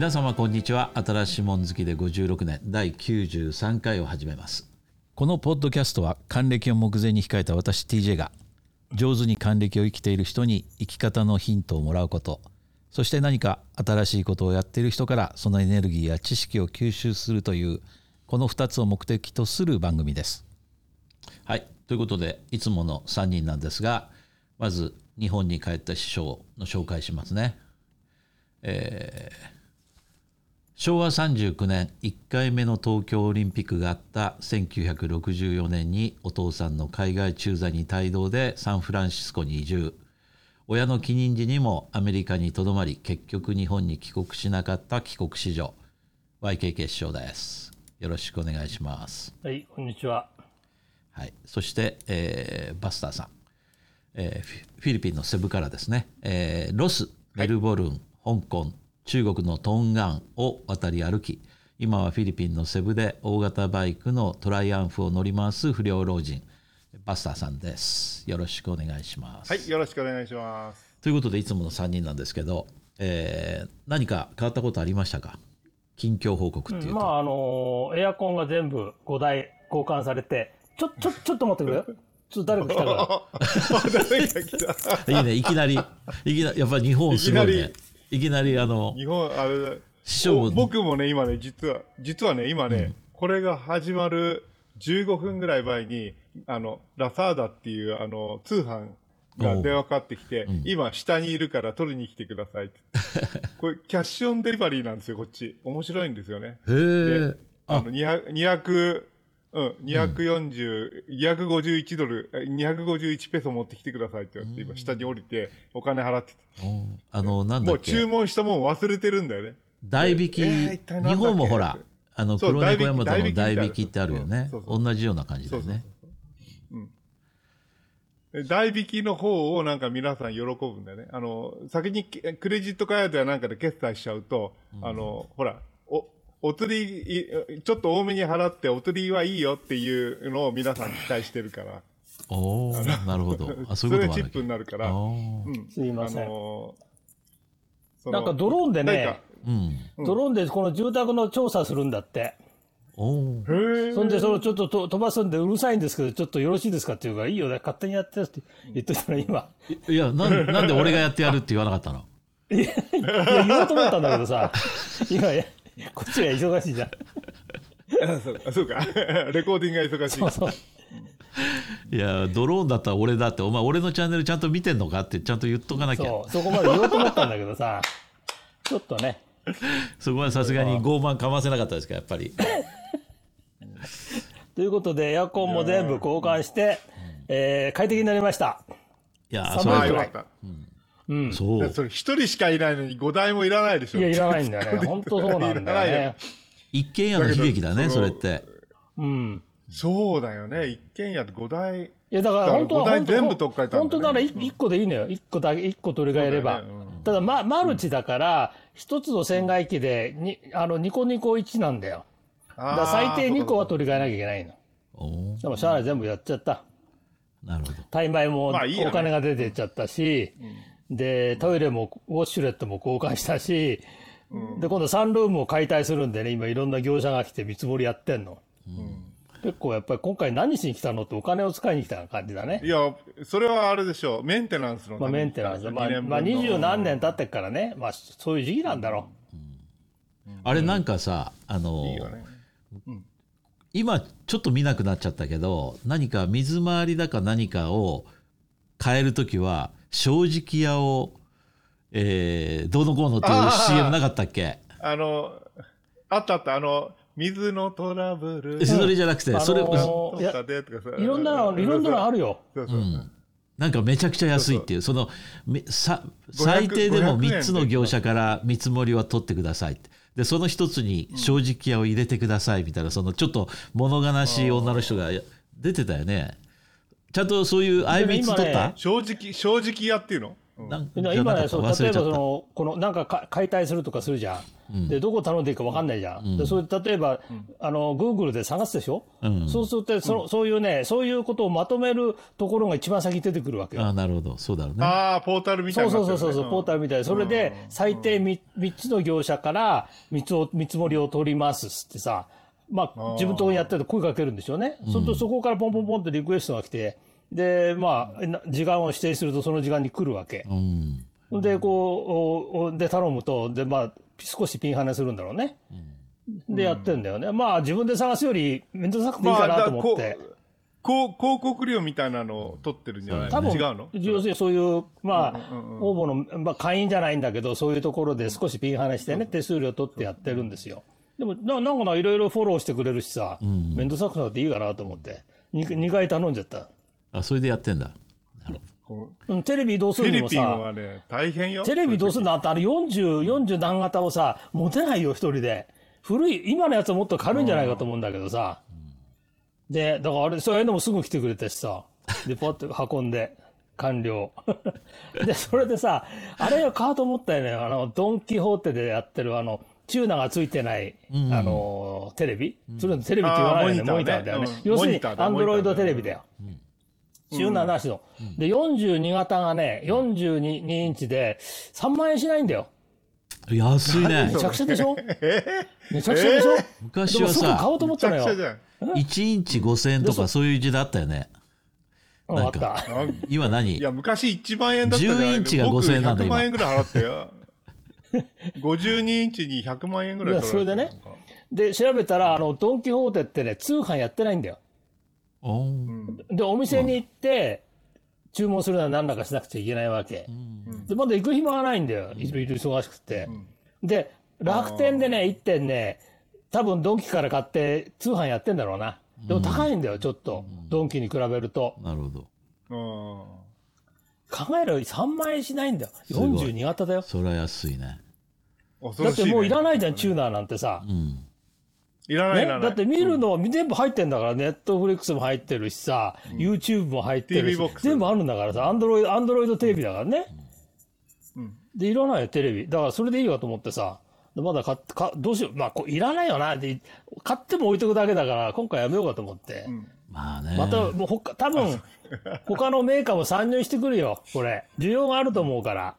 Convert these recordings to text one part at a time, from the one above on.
皆様こんにちは新しいもん好きで56年第93回を始めますこのポッドキャストは還暦を目前に控えた私 TJ が上手に還暦を生きている人に生き方のヒントをもらうことそして何か新しいことをやっている人からそのエネルギーや知識を吸収するというこの2つを目的とする番組です。はいということでいつもの3人なんですがまず日本に帰った師匠の紹介しますね。えー昭和39年1回目の東京オリンピックがあった1964年にお父さんの海外駐在に帯同でサンフランシスコに移住。親の帰任時にもアメリカにとどまり結局日本に帰国しなかった帰国子女。YK 決勝です。よろしくお願いします。はい、こんにちは。はい、そして、えーバスターさん、えーフィリピンのセブからですね、えーロス、メルボルン、香港、中国のトンガンを渡り歩き、今はフィリピンのセブで大型バイクのトライアンフを乗り回す不良老人、バスターさんです。よろしくお願いします。はい、よろしくお願いします。ということで、いつもの3人なんですけど、えー何か変わったことありましたか？近況報告っていうと。まあ、あのーエアコンが全部5台交換されて、ちょ、ちょ、ちょっと待ってくれよ。ちょっと誰か来たから。誰が来た いいね、いきなり、いきなり、やっぱり日本すごいねいきなり。あの、日本、あれだ師匠僕もね、今ね、実は、実はね、今ね、これが始まる15分ぐらい前に、あの、ラサーダっていう、あの、通販が電話かかってきて、今、下にいるから取りに来てくださいって。これ、キャッシュオンデリバリーなんですよ、こっち。面白いんですよね。へえで。あの、200、200うん、240、251ドル、え251ペソ持ってきてくださいって言われて、今下に降りてお金払ってておあの、なんだっもう注け、文したもん忘れてるんだよね。代引き、えー日本もほら、あの、黒猫山との代代引きってあるよね。同じような感じだよね。で代引きの方をなんか皆さん喜ぶんだよね。あの、先にけクレジットカードやなんかで決済しちゃうと、あの、ほら、お、お釣りい、ちょっと多めに払ってお釣りはいいよっていうのを皆さん期待してるから。おおなるほど。あ、そうそいうこともあるれでチップになるから。うんすいませんあのそのなんかドローンでねうん。ドローンでこの住宅の調査するんだって。おーへえ。そんで、そのちょっとと飛ばすんでうるさいんですけど、ちょっとよろしいですかっていうから、いいよね、勝手にやってって言ってたら今。いや、なんなんで俺がやってやるって言わなかったの？いや、いや言おうと思ったんだけどさ、今、こっちが忙しいじゃん。あそうか、そうか。レコーディングが忙しい。そうそう。いや、ドローンだったら俺だって、お前俺のチャンネルちゃんと見てんのかってちゃんと言っとかなきゃ。そう、そこまで言おうと思ったんだけどさ、ちょっとね、そこはさすがに傲慢かませなかったですか、やっぱり。ということで、エアコンも全部交換して、えー快適になりました。いや、寒いよかった。うん。そうれ一人しかいないのに5台もいらないでしょ。いや、いらないんだよね。本当そうなんだよねないよ。一軒家の悲劇だね、それって。うん。そうだよね。一軒家で5台。いや、だから本当は、だから本当五台全部取っ換えたんだね本当なら1個でいいのよ。1個だけ、1個取り替えれば。ただ、ま、マルチだから、一つの船外機で、に、あの、2個2個1なんだよ。だから最低2個は取り替えなきゃいけないの。でも、しゃあない全部やっちゃった。なるほど。タイ米もお金が出てっちゃったし、で、トイレも、ウォッシュレットも交換したし、で、今度サンルームを解体するんでね、今いろんな業者が来て見積もりやってんの。結構やっぱり今回何しに来たのってお金を使いに来た感じだねい。や、それはあれでしょう。メンテナンスのまあためにメンテナンス。まあ、二十何年経ってっからね、まあそういう時期なんだろあれなんかさ、あの。今ちょっと見なくなっちゃったけど何か水回りだか何かを変えるときは正直屋を、えーどうのこうのっていうあー。CM なかったっけ？あの、あったあった、あの、水のトラブル。それじゃなくて、あのーそれ、といやかでとかさ。う。いろんなの、いろんなのあるよ。そうそうそう。なんかめちゃくちゃ安いっていう。そのめさ最低でも3つの業者から見積もりは取ってくださいって。でその一つに正直屋を入れてくださいみたいなそのちょっと物悲しい女の人が出てたよねちゃんとそういうあいみつ取った、ね正直、正直屋っていうの？なん今ね、そう例えば。その、この、なんかか解体するとかするじゃん。で、どこ頼んでいいか分かんないじゃん。で、それ例えば、あの、グーグルで探すでしょ、うん。そうすると、その、そういうね、そういうことをまとめるところが一番先に出てくるわけよ。ああ、なるほど。そうだろうね。ああ、ポータルみたいそうになってるね。そうそうそう、ポータルみたいで、それで最低 3, 三つの業者から見積も見積もりを取りますってさ、まあ、自分とやってると声かけるんでしょうね。するとそこからポンポンポンってリクエストが来て、で、まあ、な時間を指定するとその時間に来るわけ。うん。で、こう、おで、頼むと、で、まあ、少しピンハネするんだろうね。で、やってんだよね。まあ、自分で探すより面倒くさくていいかなと思って。こう広告料みたいなのを取ってるんじゃない多分の違うの？要するにそういう、まあ、応募の、まあ、会員じゃないんだけど、そういうところで少しピンハネしてね、手数料取ってやってるんですよ。でも、ななんかないろいろフォローしてくれるしさ、面倒くさくなっていいかなと思って、2, 二回頼んじゃった。あ、それでやってんだ。なるこうんテレビ移動すうフィるのもさ、ね、大変よ。テレビ移動するの？あって、あれ40、40何型をさ、持てないよ、一人で。古い、今のやつはもっと軽いんじゃないかと思うんだけどさ。で、だからあれ、そういうのもすぐ来てくれたしさ。で、パッと運んで、完了。で、それでさ、あれを買おうと思ったよね。あの、ドン・キホーテでやってる、あの、チューナーがついてない、あの、テレビ、それテレビって言わないよね、モニターだよね。要するにアンドロイドテレビだよ。チューナーなしの。で、42型がね、42インチで3万円しないんだよ。安いねめ。ちゃくちゃでしょ？めちゃくちゃでしょ？昔はでもすぐ買さ、おうと思ったのよめちゃくちゃ。じゃん。1インチ5000円とかそういう時代あったよね。うんあった。あ今何？いや、昔1万円だったじゃない10インチが5000円なんだ僕100今万円ぐらい払ったよ。52インチに100万円ぐらいいやそれでねで、調べたら、あの、ドン・キホーテってね、通販やってないんだよ。で、お店に行って、注文するのは何らかしなくちゃいけないわけ。で、まだ行く暇がないんだよ。いろいろ忙しくて。で、楽天でね、1点ね、多分ドンキから買って通販やってんだろうな。でも高いんだよ、ちょっと。ドンキに比べると。なるほど。うん。考えるより3万円しないんだよ。ごい42型だよ。それは安いね。だってもういらないじゃん、チューナーなんてさ。うん。いらないね、いらない。だって見るのは全部入ってんだから、ネットフリックスも入ってるしさ、YouTube も入ってるし全部あるんだからさ、アンドロイド、アンドロイドテレビだからね。で、いらないよ、テレビ。だからそれでいいわと思ってさ、でまだ買って、かどうしよう。まあ、こういらないよな。で、買っても置いとくだけだから、今回やめようかと思って。まあね。また、もう他、多分、他のメーカーも参入してくるよ、これ。需要があると思うから。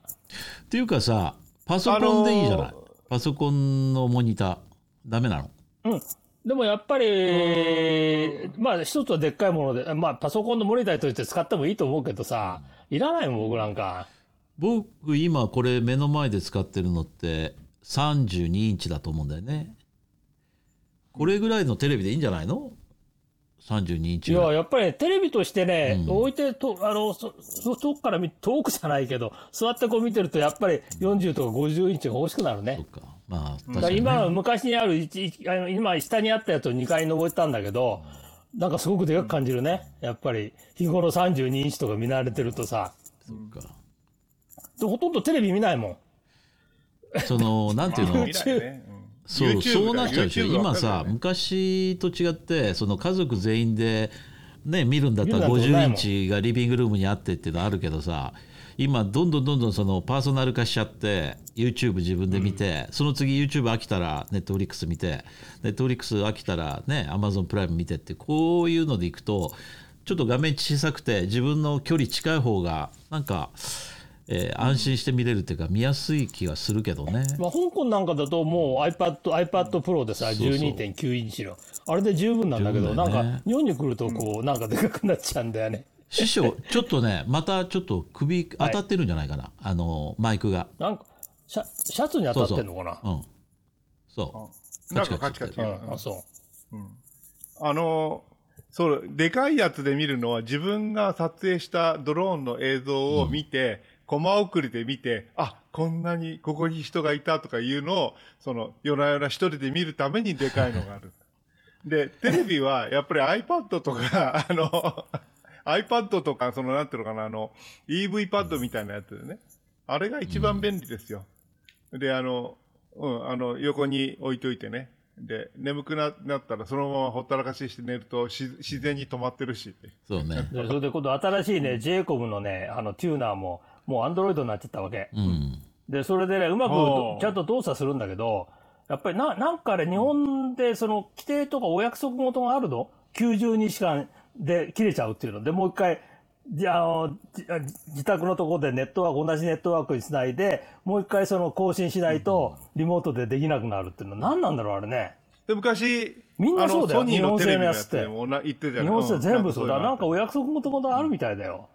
っていうかさ、パソコンでいいじゃない？パソコンのモニター。ダメなの？うん。でもやっぱり、まあ一つはでっかいもので、まあパソコンのモニターとして使ってもいいと思うけどさ、いらないもん僕なんか。僕今これ目の前で使ってるのって32インチだと思うんだよね。これぐらいのテレビでいいんじゃないの？?32 インチいや。やっぱりね、テレビとしてね、置いて、と、あの、そ、そ遠くから見、遠くじゃないけど、座ってこう見てると、やっぱり40とか50インチが欲しくなるねそっ。か。まあ、ね。今、昔にあるあの今、下にあったやつを2階に登ったんだけど、なんかすごくでかく感じるね。やっぱり、日頃32インチとか見慣れてるとさ、そっか。でほとんどテレビ見ないもん。その、なんていうの？ね。うんそう、そうなっちゃうでしょ。YouTube 今さ昔と違って、その家族全員で、ね、見るんだったら50見るなんてないもんインチがリビングルームにあってっていうのあるけどさ、今、どんどんどんどんそのパーソナル化しちゃって、YouTube 自分で見て、その次 YouTube 飽きたら Netflix 見て、Netflix 飽きたらね、Amazon プライム見てって、こういうのでいくと、ちょっと画面小さくて、自分の距離近い方が、なんか、えー安心して見れるっていうか、見やすい気がするけどね。まあ、香港なんかだともう iPad、iPad Pro でさ、そうそう12.9インチの。あれで十分なんだけど、なんか日本に来るとこう、なんかでかくなっちゃうんだよね。師匠、ちょっとね、またちょっと首当たってるんじゃないかな、あの、マイクが。なんか、シャシャツに当たってんのかな？うん。そう。なんかカチカチ。うん、あ、そあの、そう、でかいやつで見るのは自分が撮影したドローンの映像を見て、コマ送りで見て、あ、こんなにここに人がいたとかいうのを、その、夜な夜な一人で見るためにでかいのがある。で、テレビはやっぱり iPad とか、あの、iPad とか、その、なんていうのかな、あの、EV パッドみたいなやつでね。あれが一番便利ですよ。で、あの、うん、あの、横に置いといてね。で、眠くななったらそのままほったらかしして寝るとし自然に止まってるし。そうね。それで今度新しいね、ジェイコブのね、あの、テューナーももうアンドロイドになっちゃったわけ。うん。で、それでね、うまくちゃんと動作するんだけど、やっぱりな、なんかね、日本でその規定とかお約束事があるの ?90 日間で切れちゃうっていうので、もう一回、じゃあの、じ自宅のところでネットワーク、同じネットワークにつないで、もう一回その更新しないと、リモートでできなくなるっていうのは何なんだろう、あれね。で昔、みんなそうだよ日本製のやつって。日本製全部そうだ。んなんかお約束事があるみたいだよ。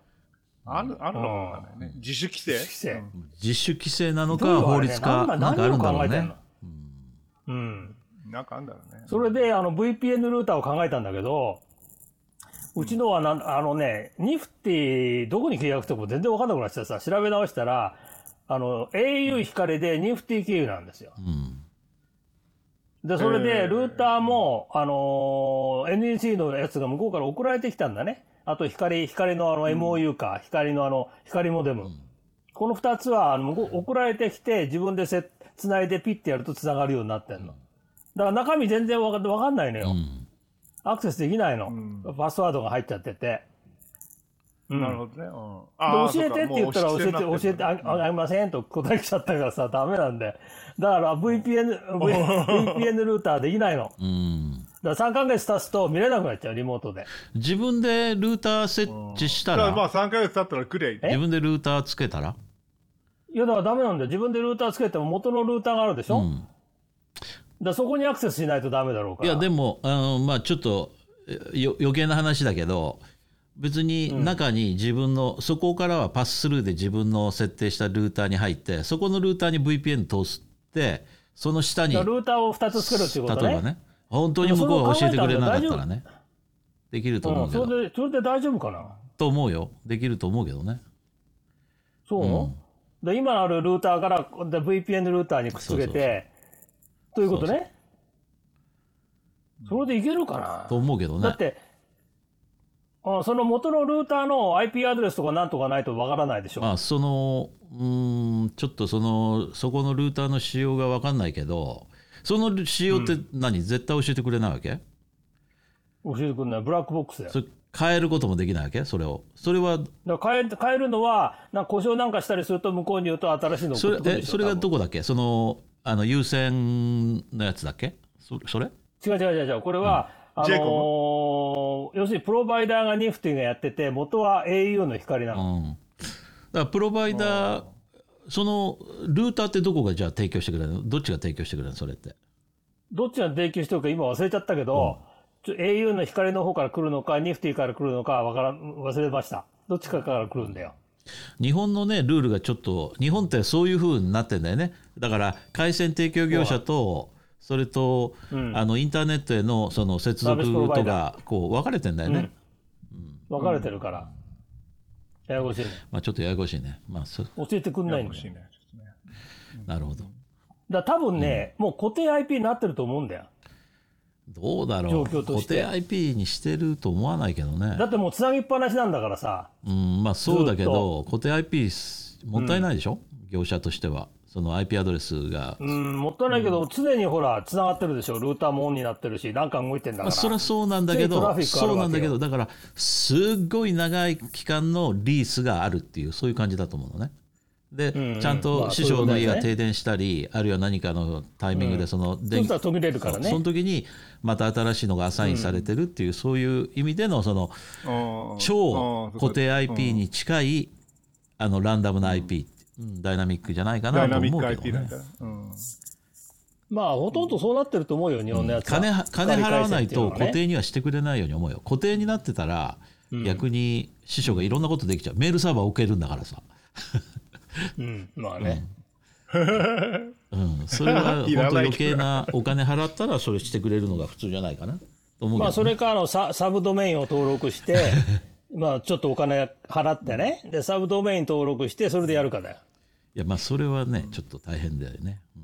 ある、あるのかもわかんないね。自主規制規制。自主規制なのか法律か何なんかあるんだろうね何を考えてんの？うん。なんかあんだろうね。それで、あの、VPN ルーターを考えたんだけど、うちのはなん、あのね、ニフティ、どこに契約しても全然わかんなくなっちゃってさ、調べ直したら、あの、au 光でニフティ経由なんですよ。うん。で、それへで、ールーターも、あのー NEC のやつが向こうから送られてきたんだね。あと、光、光のあの MOU か、光のあの、光モデム。この二つは、あの、送られてきて、自分でせ、繋いでピッてやると繋がるようになってんの。だから中身全然わかわかんないのよ。うん。アクセスできないの。んパスワードが入っちゃってて。うんなるほどね。うん。教えてって言ったら教えて、教えてあああげませんと答えきちゃったからさ、ダメなんで。だから VPN、V- VPN ルーターできないの。だかうん。ら3ヶ月経つと見れなくなっちゃう、リモートで。自分でルーター設置したら？まあら、3ヶ月経ったら来りゃいい。自分でルーターつけたら？いや、だからダメなんだよ。自分でルーターつけても元のルーターがあるでしょ、うん。らそこにアクセスしないとダメだろうから。いや、でも、あの、まあちょっと、えよ余計な話だけど、別に中に自分の、そこからはパススルーで自分の設定したルーターに入って、そこのルーターに VPN 通して、その下に、ルーターを2つつけるっていうことね。例えばね、本当に向こうが教えてくれなかったらね、できると思う、うんけど、それで、それで大丈夫かな？と思うよ。できると思うけどね。そう、で今あるルーターからで VPN ルーターにくっつけて、ということね？それでいけるかな？と思うけどねだっ。て、あその元のルーターの IP アドレスとかなんとかないとわからないでしょ？まあ、その、うーん、ちょっとその、そこのルーターの仕様が分かんないけど、その仕様って何、絶対教えてくれないわけ？教えてくんない。ブラックボックスだよ。それ変えることもできないわけ？それを。それは、だから変え変えるのは、なんか故障なんかしたりすると向こうに言うと新しいのそれえ送ってくるでしょ。それがどこだっけ？その、あの、優先のやつだっけ？そそれ？違う違う違う違う。これは、あのー要するにプロバイダーがニフティがやってて、元は au の光なうの。ん。だから、プロバイダー、その、ルーターってどこがじゃあ提供してくれるの？どっちが提供してくれるのそれって？どっちが提供してるか今忘れちゃったけど、ちょ au の光の方から来るのか、ニフティから来るのかわからん、忘れました。どっちかから来るんだよ。日本のね、ルールがちょっと、日本ってそういう風になってんだよね。だから、回線提供業者と、それと、あの、インターネットへのその接続とダか、こう、分かれてんだよね。分かれてるから。ややこしいね。まあ、ちょっとややこしいね。まあ、そ教えてくんないんだよ。欲しいね。ちょっとねなるほど。だ多分ね、もう固定 IP になってると思うんだよ。どうだろう。固定 IP にしてると思わないけどねだ。ってもうつなぎっぱなしなんだからさ。うん、まあ、そうだけど、固定 IP、もったいないでしょ、業者としては。その IP アドレスが。うん、もったいないけど、常にほら、つながってるでしょ。ルーターもオンになってるし、なんか動いてんだから。まあ、そりゃそうなんだけどそうなんだけどだからすっごい長い期間のリースがあるっていうそういう感じだと思うのね。で、んうんちゃんまあと師匠の家が停電したり、あるいは何かのタイミングでそのそう電したら途切れるからそねの。時にまた新しいのがアサインされてるっていう、そういう意味でのそのうん超うん固定 IP に近い、あのランダムな IP、うんダイナミックじゃないかなと思うけどね。だ。うん。まあ、ほとんどそうなってると思うよ、日本のやつは。金は金払わないと固定にはしてくれないように思うよ。固定になってたら逆に師匠がいろんなことできちゃう。メールサーバー置けるんだからさ、うん、まあね。うん、それは本当余計なお金払ったらそれしてくれるのが普通じゃないかなと思うけど、ね。まあ、それか、あの、ササブドメインを登録して、まあ、ちょっとお金払ってね。で、サブドメイン登録して、それでやるかだよ。いやまあそれはねちょっと大変だよね、うん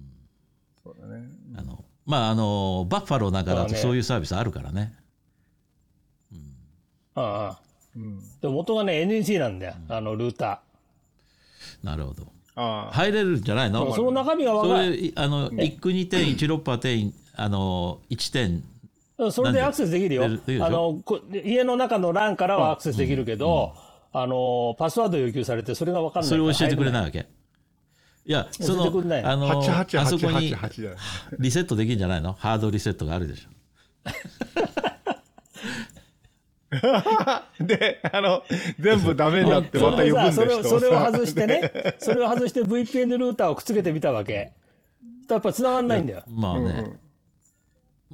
そうだね。あのまああのバッファローなんかだとそういうサービスあるからねああああ。うん。でも元がね、NEC なんだよ。あの、ルータなるほどああ。入れるんじゃないの、ー。その中身がそ分かる。れいあの1区2点16パー点あの1点それでアクセスできるよ。あの、こ家の中の欄からはアクセスできるけど、あの、パスワード要求されて、それが分かんないそれを教えてくれい。ないわけ？い。やその教えてくれないあのあそこに888じゃないリセットできるんじゃないの？ハードリセットがあるでしょ。で、あの、全部ダメになってまた呼ぶんでそれそれを外してね、それを外して VPN ルーターをくっつけてみたわけ。やっぱ繋がんないんだよ。まあね、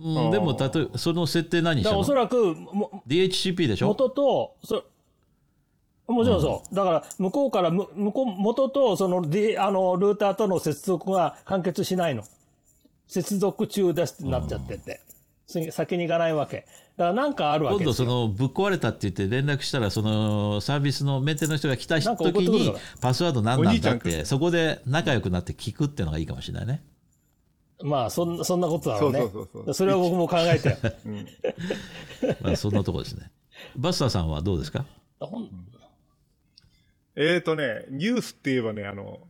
うんでも例えばその設定何したの？おそらく、も DHCP でしょ？元と、そもちろんそう。だから、向こうから、む向こう、元と、その、D、あの、ルーターとの接続が完結しないの。接続中ですってなっちゃってて。次先に行かないわけ。だからなんかあるわ今度けですよ。そのぶっ壊れたって言って連絡したらそのサービスのメンテの人が来た時にパスワード何なんだってそこで仲良くなって聞くっていうのがいいかもしれないね。まあ、そんそんなことだろうね。そうそうそうそうそれは僕も考えてよ。まあそんなところですね。バスターさんはどうですか？えーとね、ニュースって言えばね、あの、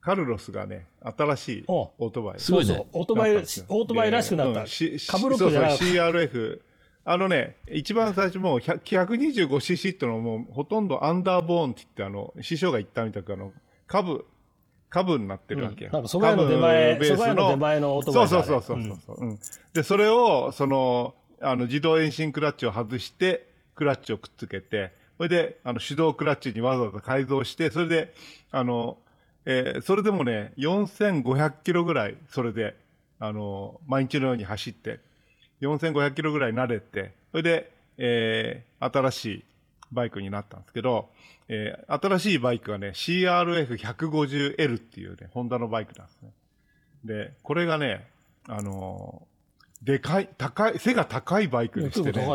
カルロスがね、新しいおオートバイ。すごいねそうそう。オートバイ、オートバイらしくなった。うんロックじゃなかったそうそう CRF。あのね、一番最初もう 125cc ってのはもうほとんどアンダーボーンって言って、あの、師匠が言ったみたくあの、株、株になってるわけよ。うんなんか蕎麦屋の出前株ベース蕎麦屋の出前のオートバイだね。そうそうそうそうそう、う。ん。で、それを、その、あの、自動遠心クラッチを外して、クラッチをくっつけて、それで、あの、手動クラッチにわざわざ改造して、それで、あの、えーそれでもね、4500キロぐらい、それで、あの、毎日のように走って、4500キロぐらい慣れて、それで、えー新しいバイクになったんですけど、えー新しいバイクはね、CRF150L っていうね、ホンダのバイクなんですね。で、これがね、あのーでかい、高い、背が高いバイクでしてね、ね、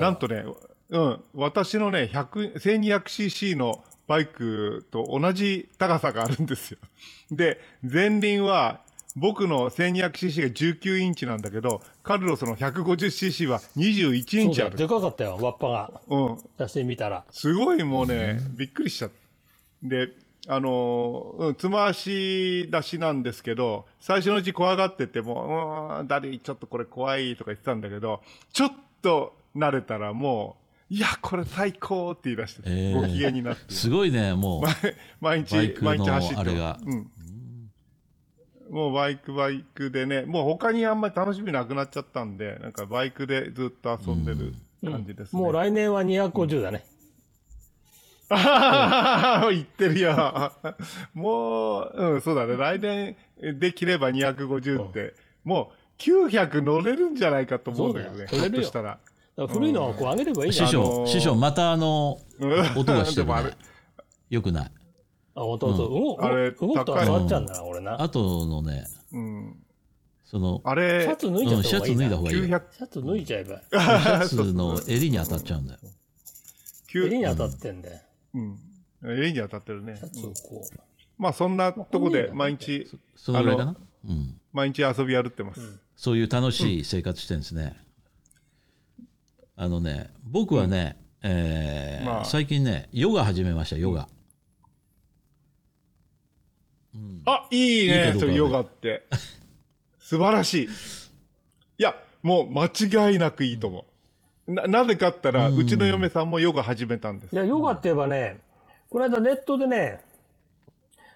な。なんとね、うん、私のね、100 1200cc のバイクと同じ高さがあるんですよ。で、前輪は、僕の 1200cc が19インチなんだけど、カルロスの 150cc は21インチある。でかかったよ、輪っぱが。うん。写真見たら。すごいもうね、びっくりしちゃった。で、あのーうん、つま足出しなんですけど、最初のうち怖がってても、うーん、ダディちょっとこれ怖いとか言ってたんだけど、ちょっと慣れたらもう、いや、これ最高って言い出して、えーご機嫌になって。すごいねもう毎日、毎日走ってあれがうん。もうバイクバイクでね、もう他にあんまり楽しみなくなっちゃったんで、なんかバイクでずっと遊んでる感じですね。もう来年は250だね。あはは言ってるよ。もう、うん、そうだね。来年できれば250って、もう900乗れるんじゃないかと思うんだけどね。そうだよひょっとしたら。古いのはこう上げればいいじゃん。師匠、あのー師匠またあのうん音がしてるねよくないあ、本当そう。動くあれ動くと高い触っちゃうんだな、俺な。後のねうん。そのあれ、シャツ脱いじゃうんシャだ方がいいよ900、シャツ脱いじゃえば。シャツの襟に当たっちゃうんだよ襟に当たってんだよ。うん。襟に当たってるねシ。ャツをこう。まあそんなとこで毎日、そのぐらいかな？あうん毎日遊び歩ってます。そういう楽しい生活してるんですね。あのね、僕はね、え最近ね、ヨガ始めました、ヨガ。あ、いいいいかどうかはねね、それヨガって。素晴らしい。いや、もう間違いなくいいと思う。な、なぜかって言ったら、うちの嫁さんもヨガ始めたんですい。や、ヨガって言えばね、この間ネットでね、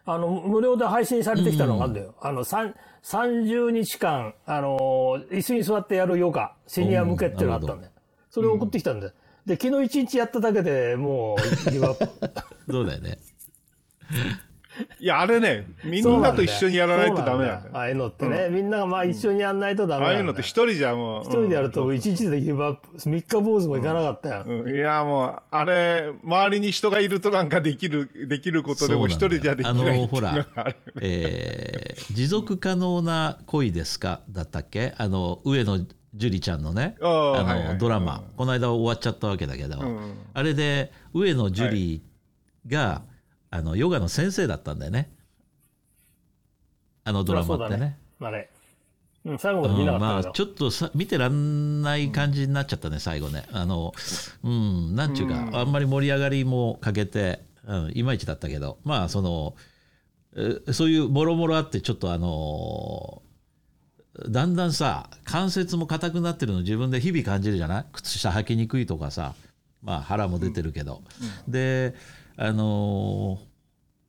あの、無料で配信されてきたのがあるんだよ。あの、三30日間、あのー椅子に座ってやるヨガ、シニア向けっていうのがあったんだよ。それを送ってきたんだよ。で、昨日一日やっただけでもう、ギブアップ。そうだよね。いや、あれね、みんなと一緒にやらないとダメなんだよ。ああいうのってね、みんながまあ一緒にやんないとダメああない。うのって一人じゃもう。一人でやると一日でギブアップ。三日坊主もいかなかったよ。うん。うんいや、もう、あれ、周りに人がいるとなんかできる、できることでも一人じゃできないあのほら えー持続可能な恋ですか？だったっけ？あの、上野樹里ちゃんのね、あの、はいはい。ドラマ、この間終わっちゃったわけだけど、ん。あれで上野樹里が、あの、ヨガの先生だったんだよね。あのドラマってね。あれ。うん、最後まで見なうんまあかったけど。ちょっとさ見てらんない感じになっちゃったね最後ね。あのうんなんちゅうか、あんまり盛り上がりも欠けて、うん、いまいちだったけど。まあそのえそういうもろもろあってちょっとあのだんだんさ関節も硬くなってるの自分で日々感じるじゃない？靴下履きにくいとかさ。まあ腹も出てるけど、であの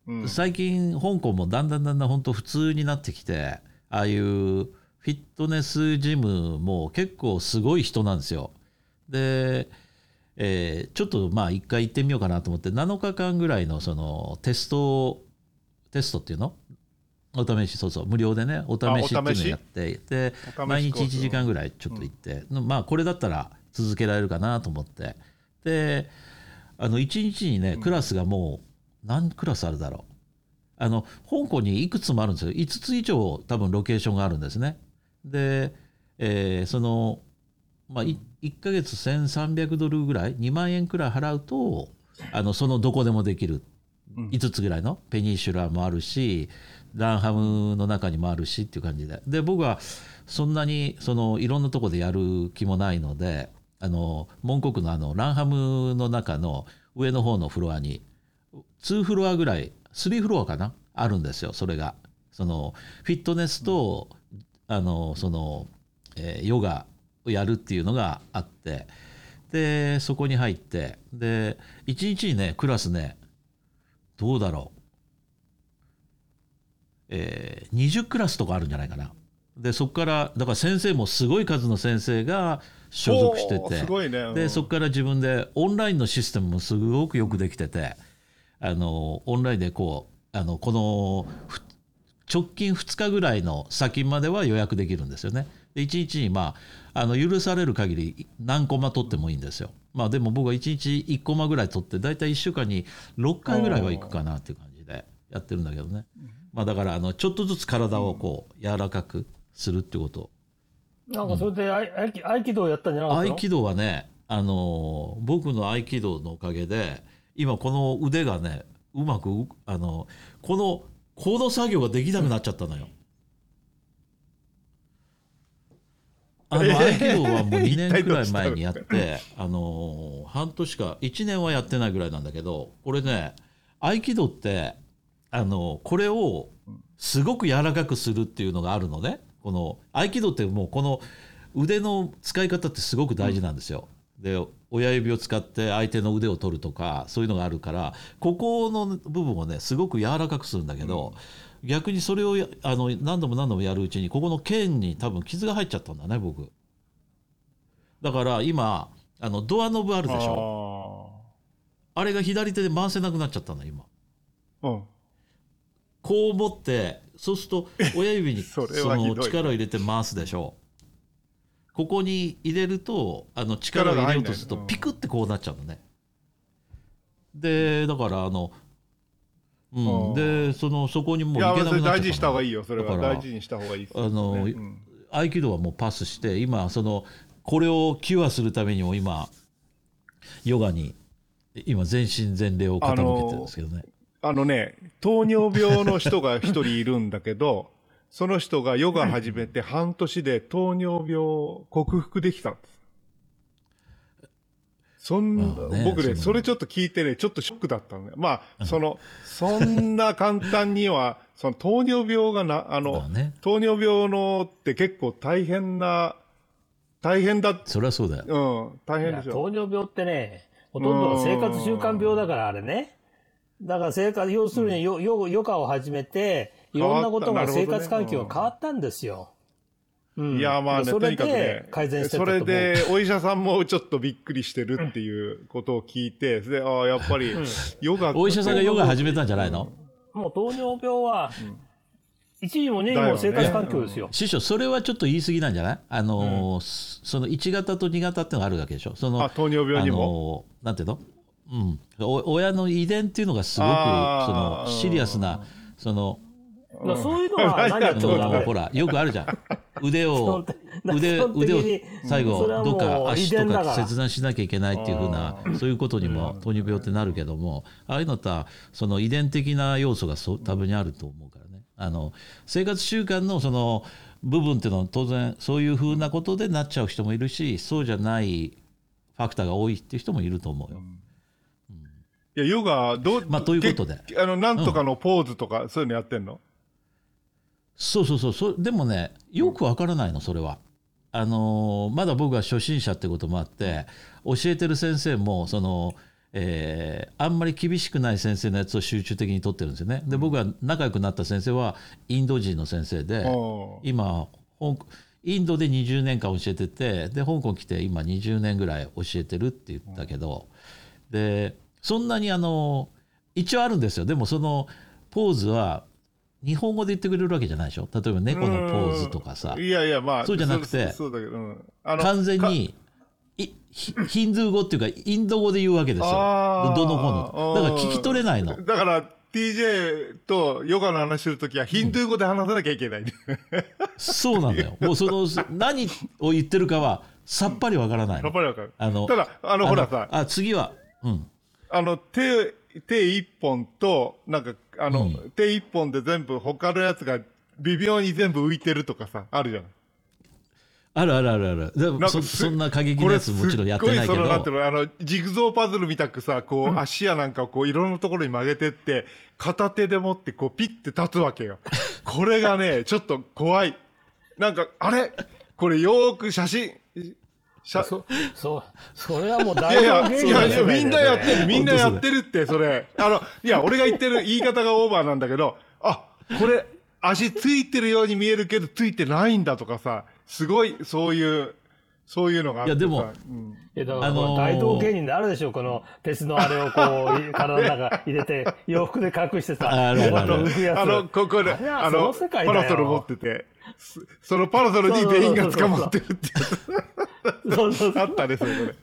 ーうん。最近香港もだんだんだんだん本当普通になってきてああいうフィットネスジムも結構すごい人なんですよ。で、えーちょっとまあ一回行ってみようかなと思って7日間ぐらいのそのテストテストっていうの？お試しそうそう無料でねお試しっていうのをやってで毎日コース1時間ぐらいちょっと行って、まあこれだったら続けられるかなと思って。であの1日にねクラスがもう何クラスあるだろう。あの香港にいくつもあるんですよ。5つ以上多分ロケーションがあるんですね。で、えーその、まあ、い1ヶ月1300ドルぐらい2万円くらい払うとあのそのどこでもできる。5つぐらいのペニンシュラもあるしランハムの中にもあるしっていう感じで。で僕はそんなにそのいろんなとこでやる気もないのであの門国のあのランハムの中の上の方のフロアに2フロアぐらい3フロアかな？あるんですよそれが。そのフィットネスとあのその、えーヨガをやるっていうのがあってでそこに入ってで1日にねクラスねどうだろう、えー20クラスとかあるんじゃないかな。でそこからだから先生もすごい数の先生が所属しててすごいねうんでそこから自分でオンラインのシステムもすごくよくできててあのオンラインでこうあのこのふ直近2日ぐらいの先までは予約できるんですよね。で1日にまああの許される限り何コマ取ってもいいんですよ。まあでも僕は1日1コマぐらい取って大体1週間に6回ぐらいは行くかなっていう感じでやってるんだけどね。まあだからあのちょっとずつ体をこう柔らかくするってこと。なんかそれで合合気合気道やったんじゃなかったの？合気道はね、あのー僕の合気道のおかげで今この腕がねうまくうあのこのこの作業ができなくなっちゃったのよ。あのえー合気道はもう2年くらい前にやって、あのー半年か1年はやってないぐらいなんだけどこれね合気道ってあのこれをすごく柔らかくするっていうのがあるのねこの合気道ってもうこの腕の使い方ってすごく大事なんですよ。で親指を使って相手の腕を取るとかそういうのがあるからここの部分をねすごく柔らかくするんだけど、逆にそれをやあの何度も何度もやるうちにここの腱に多分傷が入っちゃったんだね僕。だから今あのドアノブあるでしょあれが左手で回せなくなっちゃったの今。あーうんこう持ってそうすると親指に その力を入れて回すでしょここに入れるとあの力を入れようとするとピクってこうなっちゃうのね。でだからあの、うん、でそのそこにもういけなくなっ大事にした方がいい。よそれはだから大事にした方がいいですあのねうん。合気道はもうパスして今そのこれをキュアするためにも今ヨガに今全身全霊を傾けてるんですけどね。あのね、糖尿病の人が一人いるんだけど、その人がヨガ始めて半年で糖尿病を克服できたんです。そんまあね僕ね、それちょっと聞いてね、ちょっとショックだったのね。まあ、その、そんな簡単には、その糖尿病がな、あの、まあね糖尿病のって結構大変な、大変だ、それはそうだよ。うん、大変でしょ。糖尿病ってね、ほとんどが生活習慣病だから、あれね。だから生活、要するにヨヨヨガを始めて、いろんなことが生活環境が変わったんですよ。うん。いや、まあね、とそれにかくねで、改善してそと思う。れで、お医者さんもちょっとびっくりしてるっていうことを聞いて、で、ああ、やっぱり、ヨガお医者さんがヨガ始めたんじゃないの、もう糖尿病は、一時も二時も生活環境ですよ。師匠それはちょっと言い過ぎなんじゃない？あのー、その1型と2型っていうのがあるわけでしょ？そのあ、糖尿病にも？あのーなんていうの、うん、お親の遺伝っていうのがすごくそのシリアスなそのだからそういうのは何やってもあダメ。のほらよくあるじゃん。腕を腕腕をに最後どっか足とか切断しなきゃいけないっていうふうなそういうことにも糖尿病ってなるけどもああいうのってその遺伝的な要素がそう多分にあると思うからね。あの生活習慣のその部分っていうのは当然そういうふうなことでなっちゃう人もいるしそうじゃないファクターが多いっていう人もいると思うよ。いや、ヨガ、どう、まあということで。けあの、なんとかのポーズとか、そういうのやってんの？そうそうそう。そでもねよくわからないのそれは。あのーまだ僕は初心者ってこともあって教えてる先生もその、えーあんまり厳しくない先生のやつを集中的に取ってるんですよね。で僕が仲良くなった先生はインド人の先生で今インドで20年間教えててで香港来て今20年ぐらい教えてるって言ったけどでそんなにあの一応あるんですよ。でもそのポーズは日本語で言ってくれるわけじゃないでしょ？例えば猫のポーズとかさ。いやいや、まあ、そうじゃなくて完全にいヒヒンドゥー語っていうかインド語で言うわけですよ。どの子の。だから聞き取れないの。だから TJ とヨガの話するときはヒンドゥー語で話さなきゃいけない。そうなんだよ。もうその何を言ってるかはさっぱりわからないやっのぱりわかる。あのただ、あの、ほらさ、あ次はうんあの、手、手一本と、なんか、あの、手一本で全部他のやつが微妙に全部浮いてるとかさ、あるじゃん。あるあるあるある。でもそそんな過激なやつもちろんやってないけこれすっごいそのなんてど。いうのあの、ジグゾーパズルみたくさ、こう、足やなんかをこう、いろんなところに曲げてって、片手で持って、こう、ピッて立つわけよ。これがね、ちょっと怖い。なんか、あれ？これよーく写真、写そ、そう、それはもういやいや、大道芸いやいや、みんなやってる、みんなやってるって、それ。あの、いや、俺が言ってる言い方がオーバーなんだけど、あ、これ、足ついてるように見えるけど、ついてないんだとかさ、すごい、そういう、そういうのがあってさ。いやでもうん。いやだからあのーこの大道芸人であるでしょこの鉄のあれをこう体の中入れて 洋服で隠してさあの、ここで、あの、パラソル持ってて、すそのパラソルに全員が捕まってるってやそうそうつあったね、それこれ。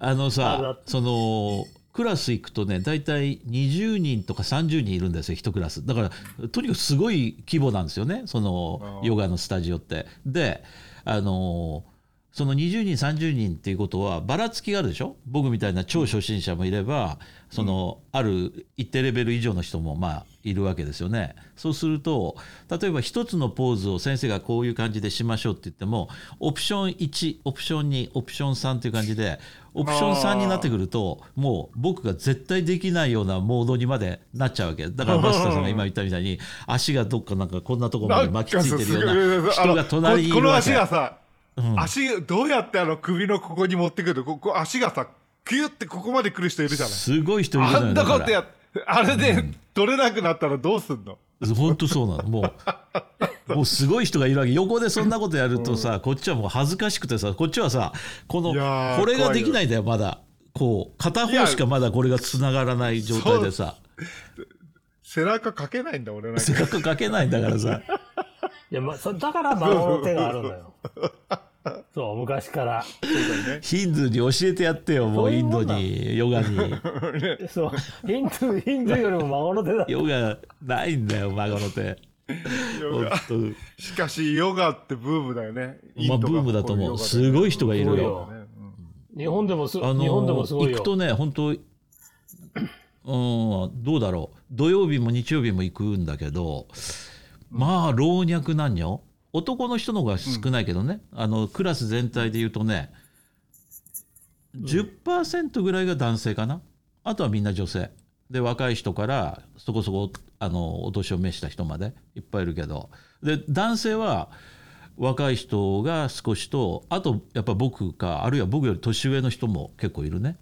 あのさる、その、クラス行くとね、大体20人とか30人いるんですよ、一クラス。だから、とにかくすごい規模なんですよね、そのヨガのスタジオって。で、あの、その20人30人っていうことはばらつきがあるでしょ？僕みたいな超初心者もいればそのある一定レベル以上の人もまあいるわけですよね。そうすると例えば一つのポーズを先生がこういう感じでしましょうって言ってもオプション1オプション2オプション3っていう感じでオプション3になってくるともう僕が絶対できないようなモードにまでなっちゃうわけ。だからマスターさんが今言ったみたいに足がどっかなんかこんなところまで巻きついてるような人が隣にいここのるわけ。足がさ、足、どうやってあの首のここに持ってくるここ足がさ、キュってここまで来る人いるじゃない。すごい人いるじゃあないだからんなことやっあれで取れなくなったらどうすんの、本当そうなの。もう もうすごい人がいるわけ。横でそんなことやるとさ、こっちはもう恥ずかしくてさこっちはさこのこれができないんだよまだ。こう片方しかまだこれがつながらない状態でさ。背中かけないんだ、俺なんか。せっかくかけないんだからさいや、ま、そ だから孫の手があるのよ。そう昔から。ヒンドゥーに教えてやってよもうインドにヨガに。そう。ヒンドゥーヒンドゥーよりも孫の手だ。ヨガないんだよ孫の手。ヨガ。本しかし、ヨガってブームだよね。当まあブームだと思う。すごい人がいるよ。よ。日本でもす、あの日本でもすごいよ。行くとね本当うんどうだろう。土曜日も日曜日も行くんだけどまあ老若男女。男の人の方が少ないけどね、あのクラス全体で言うとね10%ぐらいが男性かな。あとはみんな女性。で若い人からそこそこあのお年を召した人までいっぱいいるけど。で男性は若い人が少しとあとやっぱ僕かあるいは僕より年上の人も結構いるね。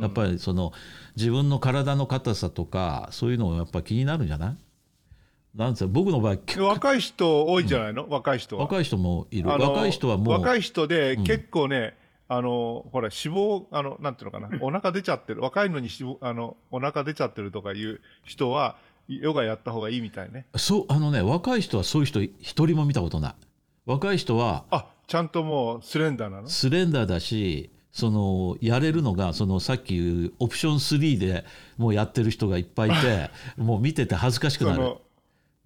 やっぱりその自分の体の硬さとかそういうのがやっぱ気になるんじゃない？なんつ僕の場合若い人多いんじゃないの、若い人は。若い人もいる。若い人はもう。若い人で結構ね、あの、ほら、脂肪、あの、なんていうのかな、お腹出ちゃってる、若いのに脂肪、あの、お腹出ちゃってるとかいう人は、ヨガやった方がいいみたいね。そうあのね若い人はそういう人一人も見たことない。若い人はあ、ちゃんともうスレンダーなの？スレンダーだしそのやれるのがそのさっき言うオプション3でもうやってる人がいっぱいいて もう見てて恥ずかしくなる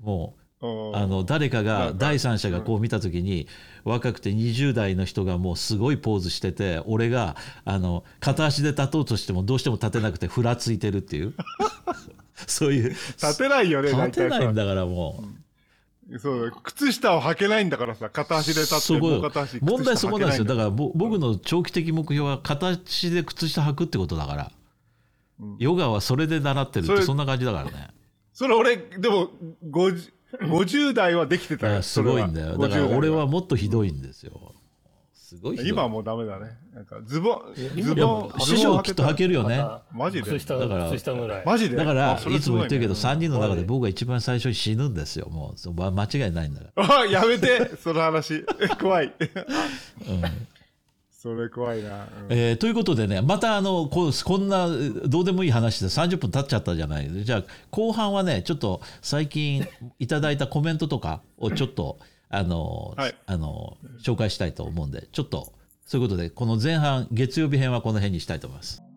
もううんあの誰かが第三者がこう見た時に若くて20代の人がもうすごいポーズしてて俺があの片足で立とうとしてもどうしても立てなくてふらついてるっていう。そういう。立てないよね、立てないんだ。だからもそう、靴下を履けないんだからさ、片足でう立って、そこよもう片足。問題そこなんですよ。だら。からぼ僕の長期的目標は片足で靴下履くってことだから、ヨガはそれで習ってるってそんな感じだからねそれ俺、でも、50 50代はできてたよ。すごいんだよ。だから50代俺はもっとひどいんですよ。すごいひどい。今はもうダメだね。なんかズボン、ズボン、師匠きっと履けるよね。マジで。靴下だ。から靴下ぐらい。マジで？だからいつも言ってるけどすごいね3人の中で僕が一番最初に死ぬんですよもう。そうま間違いないんだから。あ、やめて、その話。怖い。それ怖いな。うんえーということでねまたあのこうこんなどうでもいい話で30分経っちゃったじゃないじゃあ後半はねちょっと最近いただいたコメントとかをちょっとあの、はいあの紹介したいと思うんでちょっとそういうことでこの前半月曜日編はこの辺にしたいと思います。